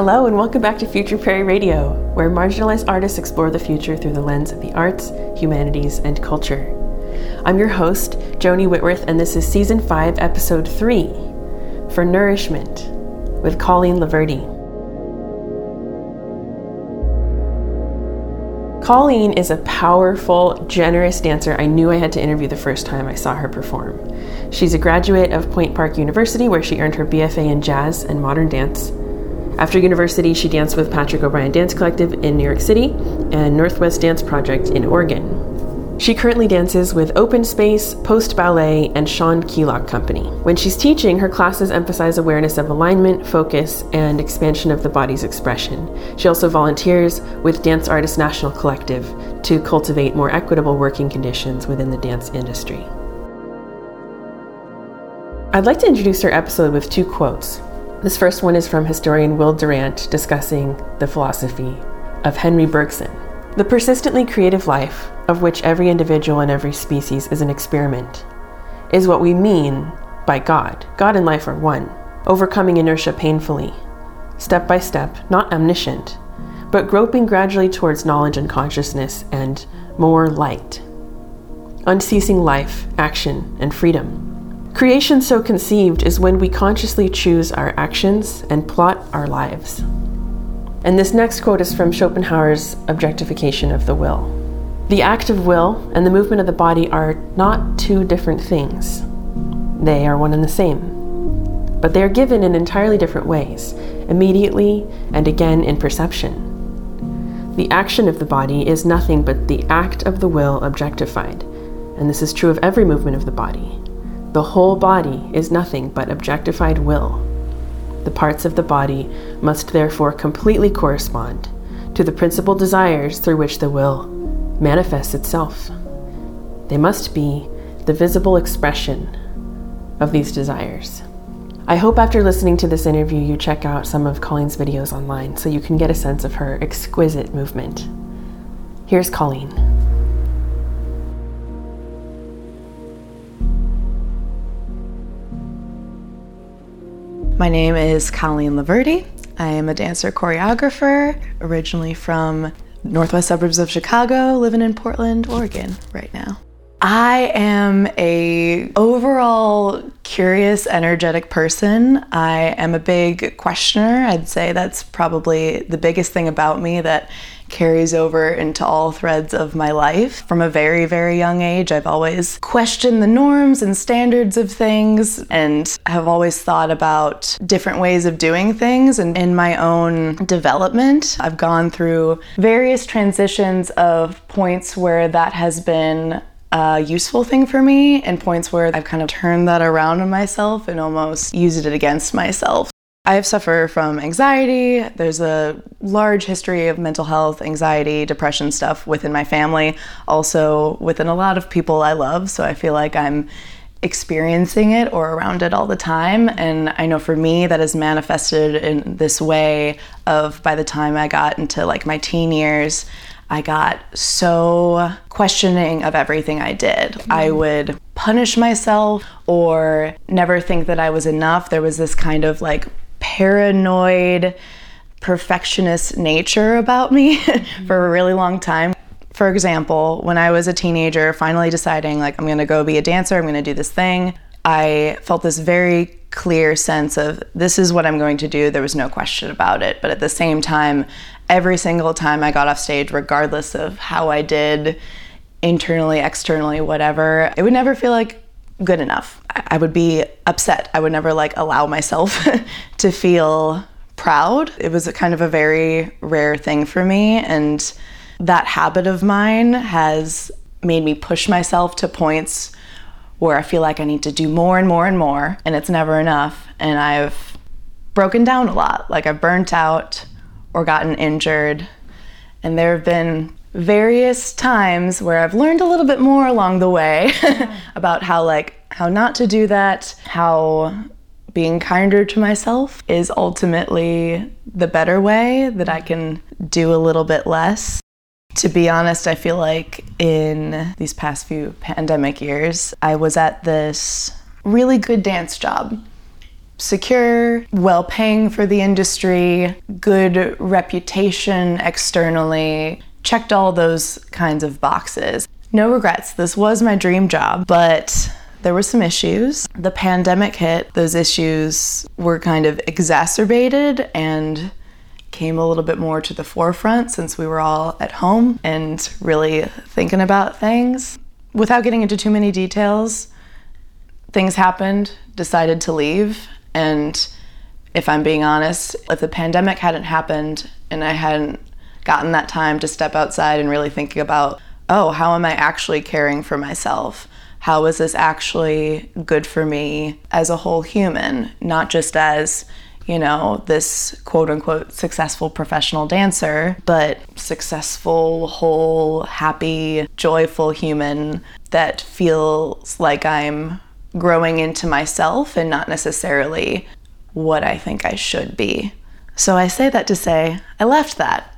Hello, and welcome back to Future Prairie Radio, where marginalized artists explore the future through the lens of the arts, humanities, and culture. I'm your host, Joni Whitworth, and this is Season 5, Episode 3 for Nourishment with Colleen Laverty. Colleen is a powerful, generous dancer I knew I had to interview the first time I saw her perform. She's a graduate of Point Park University, where she earned her BFA in jazz and modern dance. After university, she danced with Patrick O'Brien Dance Collective in New York City and Northwest Dance Project in Oregon. She currently dances with Open Space, Post Ballet, and Sean Keylock Company. When she's teaching, her classes emphasize awareness of alignment, focus, and expansion of the body's expression. She also volunteers with Dance Artists National Collective to cultivate more equitable working conditions within the dance industry. I'd like to introduce her episode with two quotes. This first one is from historian Will Durant discussing the philosophy of Henry Bergson. The persistently creative life, of which every individual and every species is an experiment, is what we mean by God. God and life are one, overcoming inertia painfully, step by step, not omniscient, but groping gradually towards knowledge and consciousness and more light. Unceasing life, action, and freedom. Creation so conceived is when we consciously choose our actions and plot our lives. And this next quote is from Schopenhauer's Objectification of the Will. The act of will and the movement of the body are not two different things, they are one and the same. But they are given in entirely different ways, immediately and again in perception. The action of the body is nothing but the act of the will objectified, and this is true of every movement of the body. The whole body is nothing but objectified will. The parts of the body must therefore completely correspond to the principal desires through which the will manifests itself. They must be the visible expression of these desires. I hope after listening to this interview, you check out some of Colleen's videos online so you can get a sense of her exquisite movement. Here's Colleen. My name is Colleen Laverty. I am a dancer choreographer, originally from northwest suburbs of Chicago, living in Portland, Oregon right now. I am a overall curious, energetic person. I am a big questioner. I'd say that's probably the biggest thing about me that carries over into all threads of my life. From a very, very young age, I've always questioned the norms and standards of things and have always thought about different ways of doing things. And in my own development, I've gone through various transitions of points where that has been a useful thing for me and points where I've kind of turned that around on myself and almost used it against myself. I suffer from anxiety. There's a large history of mental health, anxiety, depression stuff within my family, also within a lot of people I love. So I feel like I'm experiencing it or around it all the time. And I know for me, that is manifested in this way of by the time I got into like my teen years, I got so questioning of everything I did. Mm-hmm. I would punish myself or never think that I was enough. There was this kind of like paranoid, perfectionist nature about me for a really long time. For example, when I was a teenager, finally deciding, like, I'm gonna go be a dancer, I'm gonna do this thing, I felt this very clear sense of this is what I'm going to do. There was no question about it. But at the same time, every single time I got off stage, regardless of how I did internally, externally, whatever, it would never feel like good enough. I would be upset. I would never like allow myself to feel proud. It was kind of a very rare thing for me and that habit of mine has made me push myself to points where I feel like I need to do more and more and more and it's never enough and I've broken down a lot. Like I've burnt out or gotten injured and there have been various times where I've learned a little bit more along the way mm-hmm. about how like how not to do that, how being kinder to myself is ultimately the better way that I can do a little bit less. To be honest, I feel like in these past few pandemic years, I was at this really good dance job. secure, well paying for the industry, good reputation externally, checked all those kinds of boxes. No regrets. This was my dream job, but there were some issues. The pandemic hit, those issues were kind of exacerbated and came a little bit more to the forefront since we were all at home and really thinking about things. Without getting into too many details, things happened, decided to leave, and if I'm being honest, if the pandemic hadn't happened and I hadn't gotten that time to step outside and really thinking about, oh, how am I actually caring for myself? How is this actually good for me as a whole human, not just as you know, this quote unquote successful professional dancer, but successful, whole, happy, joyful human that feels like I'm growing into myself and not necessarily what I think I should be. So I say that to say I left that.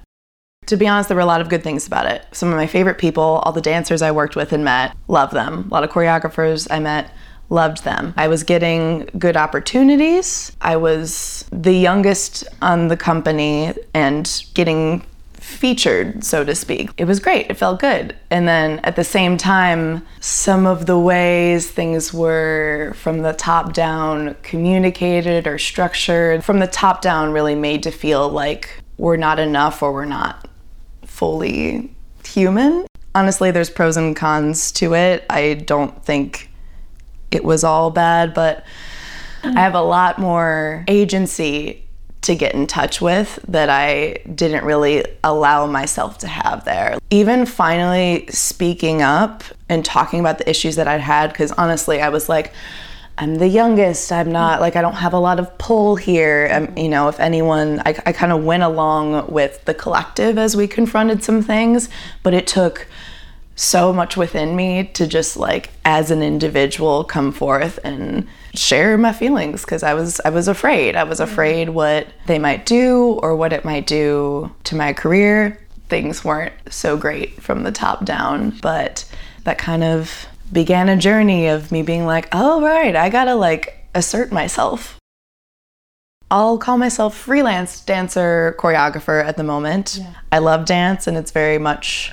To be honest, there were a lot of good things about it. Some of my favorite people, all the dancers I worked with and met, love them. A lot of choreographers I met loved them. I was getting good opportunities. I was the youngest on the company and getting featured, so to speak. It was great. It felt good. And then at the same time, some of the ways things were from the top down communicated or structured, from the top down, really made to feel like we're not enough or we're not fully human. Honestly, there's pros and cons to it. I don't think it was all bad, but I have a lot more agency to get in touch with that I didn't really allow myself to have there. Even finally speaking up and talking about the issues that I'd had, because honestly, I was like, I'm the youngest. I'm not like I don't have a lot of pull here. Um, you know, if anyone, I, I kind of went along with the collective as we confronted some things, but it took so much within me to just like as an individual come forth and share my feelings because I was I was afraid. I was afraid what they might do or what it might do to my career. Things weren't so great from the top down, but that kind of began a journey of me being like, "Oh right, I got to like assert myself." I'll call myself freelance dancer choreographer at the moment. Yeah. I love dance and it's very much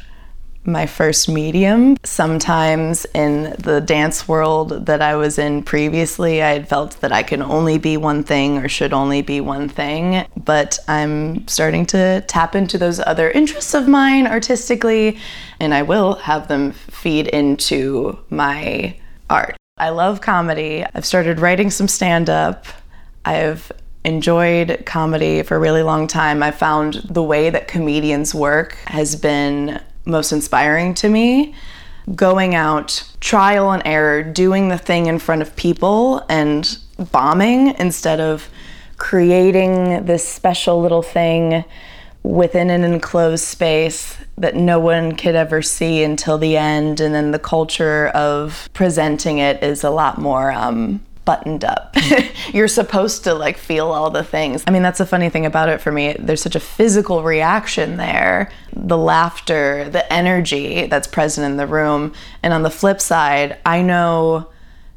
my first medium. Sometimes in the dance world that I was in previously, I had felt that I can only be one thing or should only be one thing. But I'm starting to tap into those other interests of mine artistically, and I will have them feed into my art. I love comedy. I've started writing some stand up. I've enjoyed comedy for a really long time. I found the way that comedians work has been most inspiring to me. Going out, trial and error, doing the thing in front of people and bombing instead of creating this special little thing within an enclosed space that no one could ever see until the end. And then the culture of presenting it is a lot more um, buttoned up. You're supposed to like feel all the things. I mean, that's the funny thing about it for me. There's such a physical reaction there the laughter, the energy that's present in the room. And on the flip side, I know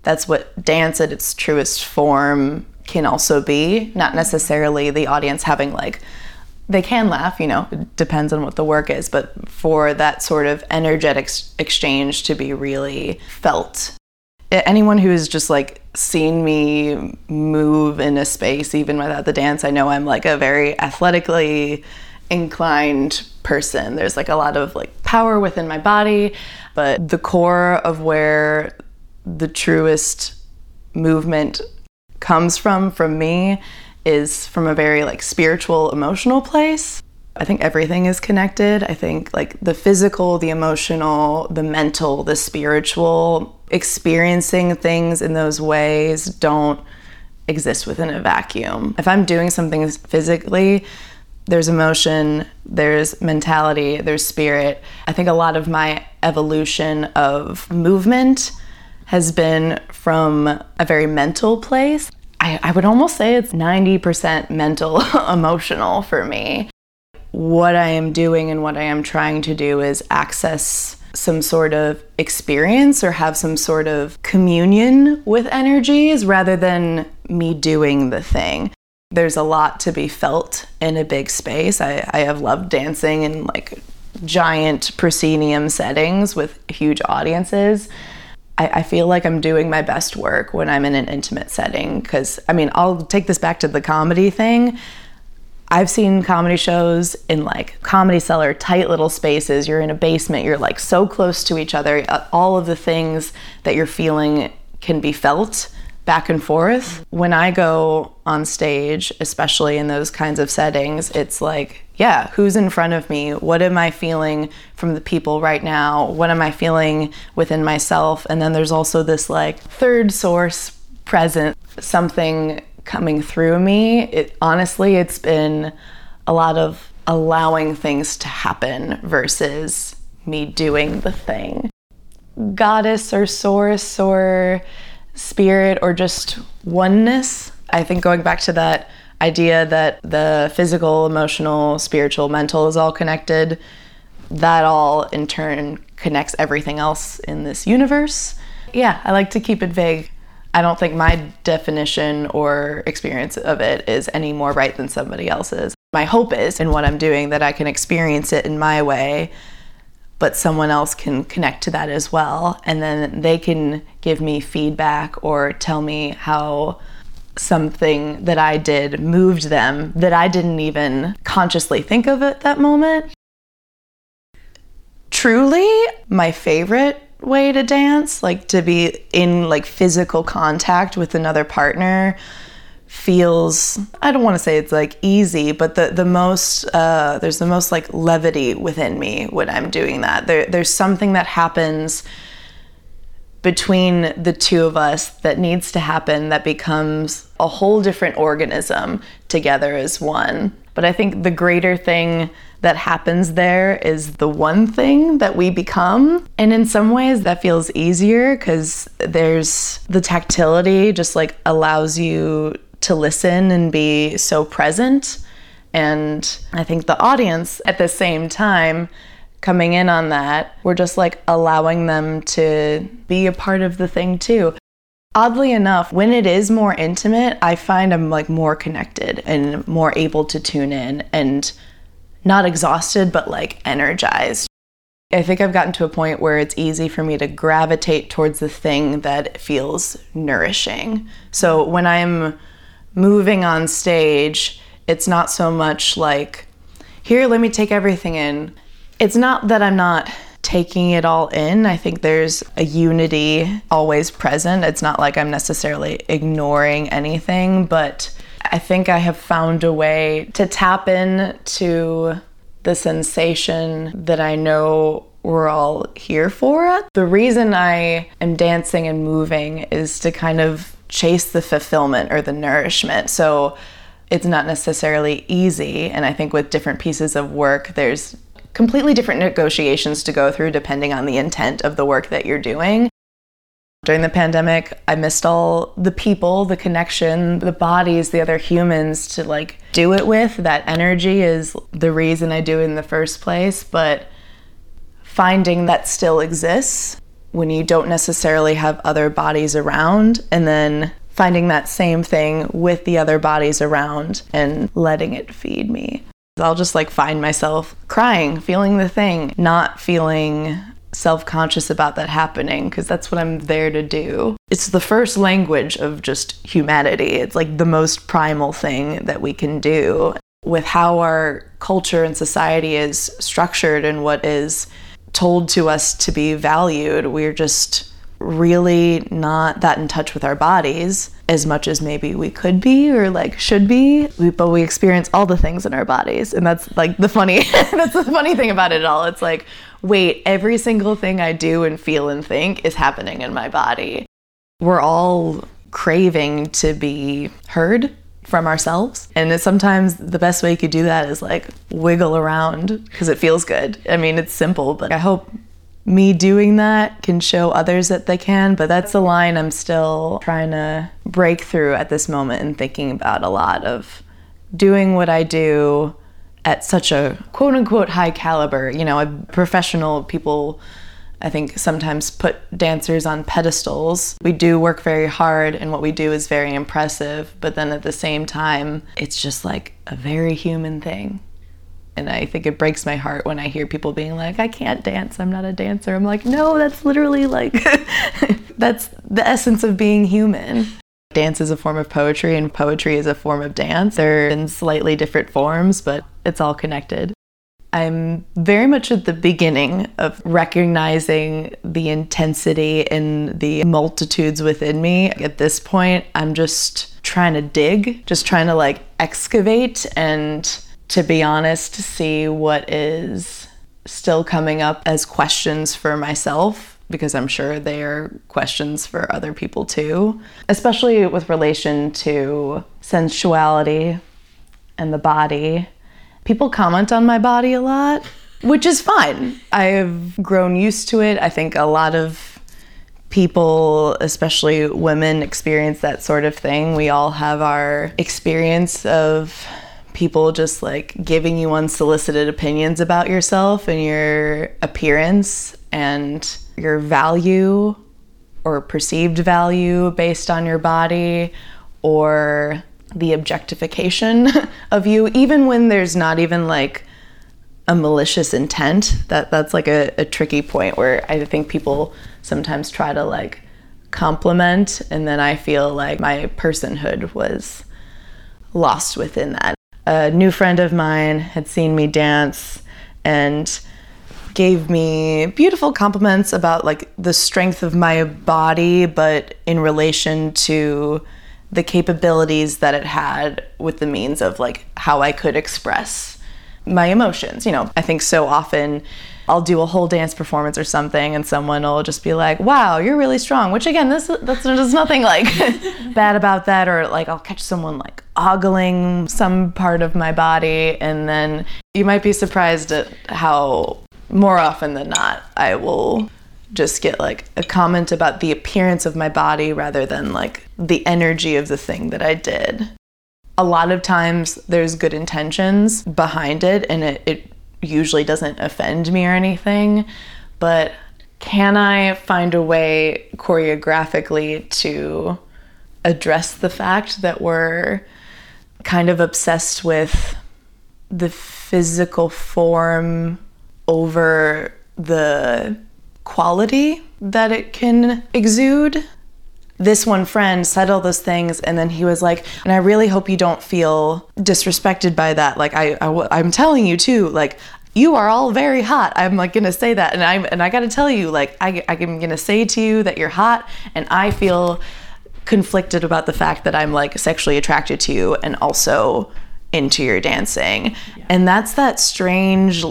that's what dance at its truest form can also be. Not necessarily the audience having like, they can laugh, you know, it depends on what the work is, but for that sort of energetic exchange to be really felt anyone who has just like seen me move in a space even without the dance i know i'm like a very athletically inclined person there's like a lot of like power within my body but the core of where the truest movement comes from from me is from a very like spiritual emotional place I think everything is connected. I think like the physical, the emotional, the mental, the spiritual, experiencing things in those ways don't exist within a vacuum. If I'm doing something physically, there's emotion, there's mentality, there's spirit. I think a lot of my evolution of movement has been from a very mental place. I, I would almost say it's 90% mental, emotional for me what I am doing and what I am trying to do is access some sort of experience or have some sort of communion with energies rather than me doing the thing. There's a lot to be felt in a big space. I, I have loved dancing in like giant proscenium settings with huge audiences. I, I feel like I'm doing my best work when I'm in an intimate setting because, I mean, I'll take this back to the comedy thing. I've seen comedy shows in like comedy cellar, tight little spaces. You're in a basement, you're like so close to each other. Uh, all of the things that you're feeling can be felt back and forth. When I go on stage, especially in those kinds of settings, it's like, yeah, who's in front of me? What am I feeling from the people right now? What am I feeling within myself? And then there's also this like third source present, something coming through me. It honestly, it's been a lot of allowing things to happen versus me doing the thing. Goddess or source or spirit or just oneness. I think going back to that idea that the physical, emotional, spiritual, mental is all connected, that all in turn connects everything else in this universe. Yeah, I like to keep it vague. I don't think my definition or experience of it is any more right than somebody else's. My hope is in what I'm doing that I can experience it in my way, but someone else can connect to that as well. And then they can give me feedback or tell me how something that I did moved them that I didn't even consciously think of at that moment. Truly, my favorite way to dance, like to be in like physical contact with another partner feels I don't want to say it's like easy, but the the most uh, there's the most like levity within me when I'm doing that. There there's something that happens between the two of us that needs to happen that becomes a whole different organism together as one. But I think the greater thing that happens there is the one thing that we become. And in some ways, that feels easier because there's the tactility just like allows you to listen and be so present. And I think the audience at the same time coming in on that, we're just like allowing them to be a part of the thing too. Oddly enough, when it is more intimate, I find I'm like more connected and more able to tune in and not exhausted, but like energized. I think I've gotten to a point where it's easy for me to gravitate towards the thing that feels nourishing. So when I'm moving on stage, it's not so much like, here, let me take everything in. It's not that I'm not taking it all in. I think there's a unity always present. It's not like I'm necessarily ignoring anything, but I think I have found a way to tap in to the sensation that I know we're all here for. The reason I am dancing and moving is to kind of chase the fulfillment or the nourishment. So it's not necessarily easy. And I think with different pieces of work, there's completely different negotiations to go through depending on the intent of the work that you're doing. During the pandemic, I missed all the people, the connection, the bodies, the other humans to like do it with. That energy is the reason I do it in the first place. But finding that still exists when you don't necessarily have other bodies around, and then finding that same thing with the other bodies around and letting it feed me. I'll just like find myself crying, feeling the thing, not feeling self conscious about that happening because that's what I'm there to do. It's the first language of just humanity. It's like the most primal thing that we can do. With how our culture and society is structured and what is told to us to be valued, we're just really not that in touch with our bodies as much as maybe we could be or like should be but we experience all the things in our bodies and that's like the funny that's the funny thing about it all it's like wait every single thing i do and feel and think is happening in my body. We're all craving to be heard from ourselves. And sometimes the best way you could do that is like wiggle around because it feels good. I mean it's simple but i hope me doing that can show others that they can, but that's a line I'm still trying to break through at this moment and thinking about a lot of doing what I do at such a quote unquote high caliber. You know, professional people I think sometimes put dancers on pedestals. We do work very hard and what we do is very impressive, but then at the same time, it's just like a very human thing. And I think it breaks my heart when I hear people being like, I can't dance, I'm not a dancer. I'm like, no, that's literally like, that's the essence of being human. Dance is a form of poetry, and poetry is a form of dance. They're in slightly different forms, but it's all connected. I'm very much at the beginning of recognizing the intensity and the multitudes within me. At this point, I'm just trying to dig, just trying to like excavate and, to be honest, see what is still coming up as questions for myself because I'm sure they are questions for other people too, especially with relation to sensuality and the body People comment on my body a lot, which is fine. I've grown used to it. I think a lot of people, especially women, experience that sort of thing. We all have our experience of people just like giving you unsolicited opinions about yourself and your appearance and your value or perceived value based on your body or the objectification of you, even when there's not even like a malicious intent. That that's like a, a tricky point where I think people sometimes try to like compliment, and then I feel like my personhood was lost within that. A new friend of mine had seen me dance and gave me beautiful compliments about like the strength of my body, but in relation to the capabilities that it had with the means of like how I could express my emotions. You know, I think so often I'll do a whole dance performance or something, and someone will just be like, "Wow, you're really strong." Which again, this that's there's nothing like bad about that. Or like I'll catch someone like ogling some part of my body, and then you might be surprised at how more often than not I will just get like a comment about the appearance of my body rather than like the energy of the thing that I did. A lot of times there's good intentions behind it and it, it usually doesn't offend me or anything, but can I find a way choreographically to address the fact that we're kind of obsessed with the physical form over the quality that it can exude. This one friend said all those things, and then he was like, and I really hope you don't feel disrespected by that. Like, I, I I'm telling you too, like, you are all very hot. I'm like gonna say that, and I'm and I gotta tell you, like, I, I'm gonna say to you that you're hot, and I feel conflicted about the fact that I'm like sexually attracted to you and also into your dancing. Yeah. And that's that strange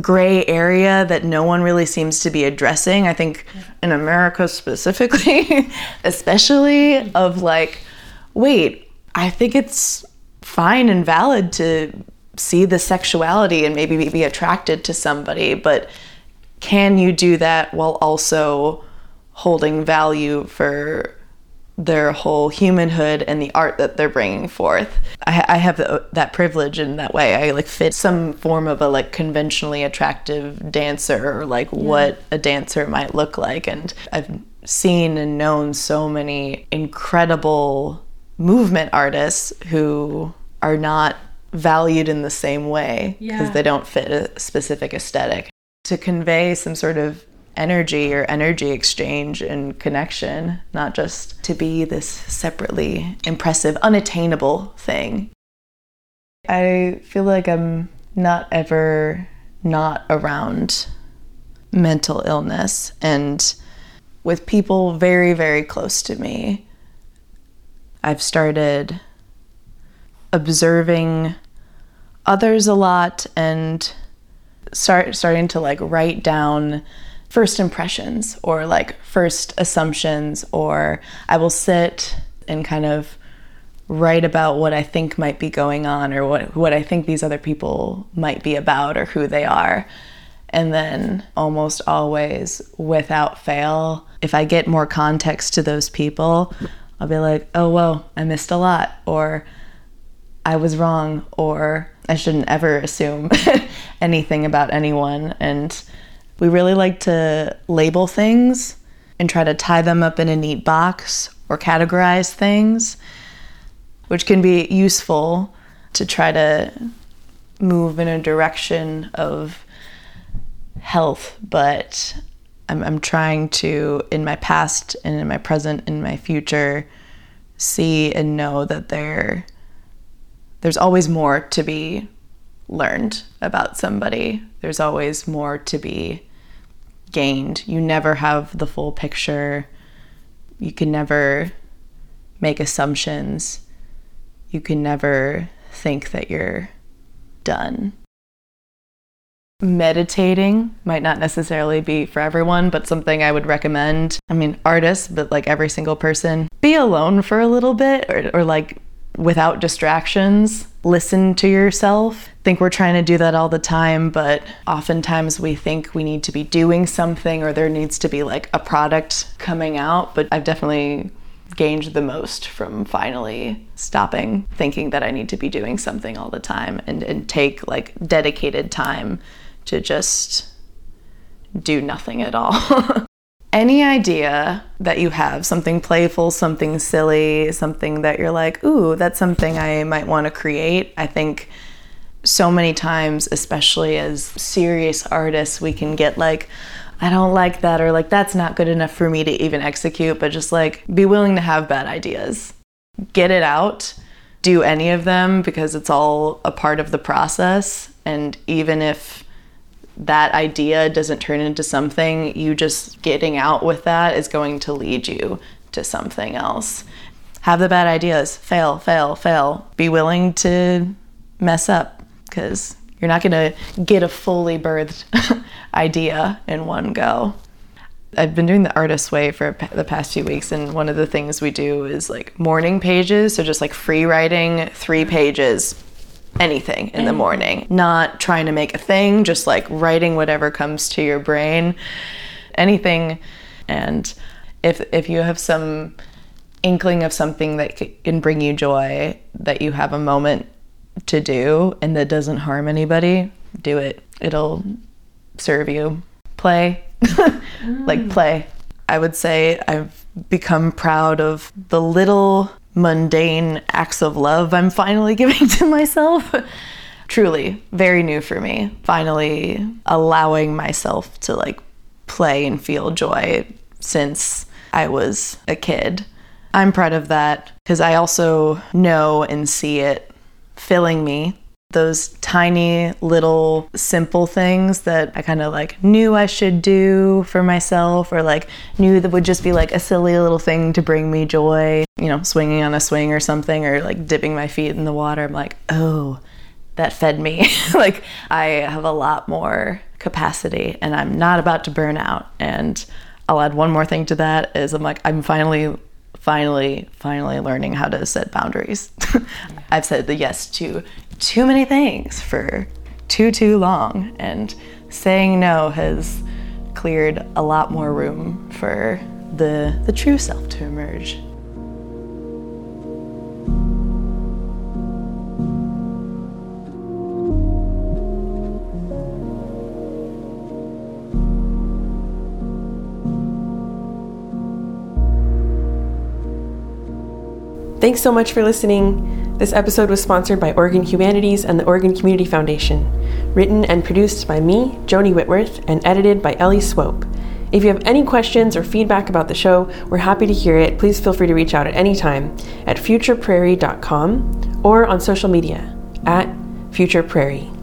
gray area that no one really seems to be addressing. I think in America specifically, especially of like, wait, I think it's fine and valid to see the sexuality and maybe be attracted to somebody, but can you do that while also holding value for their whole humanhood and the art that they're bringing forth. I, I have the, that privilege in that way. I like fit some form of a like conventionally attractive dancer or like yeah. what a dancer might look like. And I've seen and known so many incredible movement artists who are not valued in the same way because yeah. they don't fit a specific aesthetic. To convey some sort of energy or energy exchange and connection, not just to be this separately impressive, unattainable thing. I feel like I'm not ever not around mental illness and with people very, very close to me. I've started observing others a lot and start starting to like write down first impressions or like first assumptions, or I will sit and kind of write about what I think might be going on or what, what I think these other people might be about or who they are. And then almost always, without fail, if I get more context to those people, I'll be like, oh, whoa, I missed a lot, or I was wrong, or I shouldn't ever assume anything about anyone. And We really like to label things and try to tie them up in a neat box or categorize things, which can be useful to try to move in a direction of health, but I'm, I'm trying to, in my past and in my present and my future, see and know that there there's always more to be learned about somebody. There's always more to be gained. You never have the full picture. You can never make assumptions. You can never think that you're done meditating might not necessarily be for everyone, but something I would recommend. I mean, artists, but like every single person, be alone for a little bit or, or like without distractions. Listen to yourself. I think we're trying to do that all the time, but oftentimes we think we need to be doing something or there needs to be like a product coming out. But I've definitely gained the most from finally stopping thinking that I need to be doing something all the time and, and take like dedicated time to just do nothing at all. Any idea that you have, something playful, something silly, something that you're like, ooh, that's something I might want to create. I think so many times, especially as serious artists, we can get like, I don't like that, or like, that's not good enough for me to even execute, but just like be willing to have bad ideas. Get it out, do any of them because it's all a part of the process. And even if that idea doesn't turn into something, you just getting out with that is going to lead you to something else. Have the bad ideas, fail, fail, fail. Be willing to mess up because you're not going to get a fully birthed idea in one go. I've been doing the artist way for the past few weeks, and one of the things we do is like morning pages. So just like free writing, three pages anything in the morning, not trying to make a thing, just like writing whatever comes to your brain, anything. And if if you have some inkling of something that can bring you joy, that you have a moment to do and that doesn't harm anybody, do it. It'll serve you. Play. like mm. play. I would say I've become proud of the little mundane acts of love I'm finally giving to myself. Truly, very new for me. Finally allowing myself to like play and feel joy since I was a kid. I'm proud of that because I also know and see it filling me those tiny little simple things that I kind of like knew I should do for myself or like knew that would just be like a silly little thing to bring me joy, you know, swinging on a swing or something or like dipping my feet in the water. I'm like, "Oh, that fed me." like I have a lot more capacity and I'm not about to burn out. And I'll add one more thing to that is I'm like I'm finally finally finally learning how to set boundaries. I've said the yes to too many things for too, too long. And saying no has cleared a lot more room for the, the true self to emerge. Thanks so much for listening. This episode was sponsored by Oregon Humanities and the Oregon Community Foundation, written and produced by me, Joni Whitworth, and edited by Ellie Swope. If you have any questions or feedback about the show, we're happy to hear it. Please feel free to reach out at any time at futureprairie.com or on social media at futureprairie.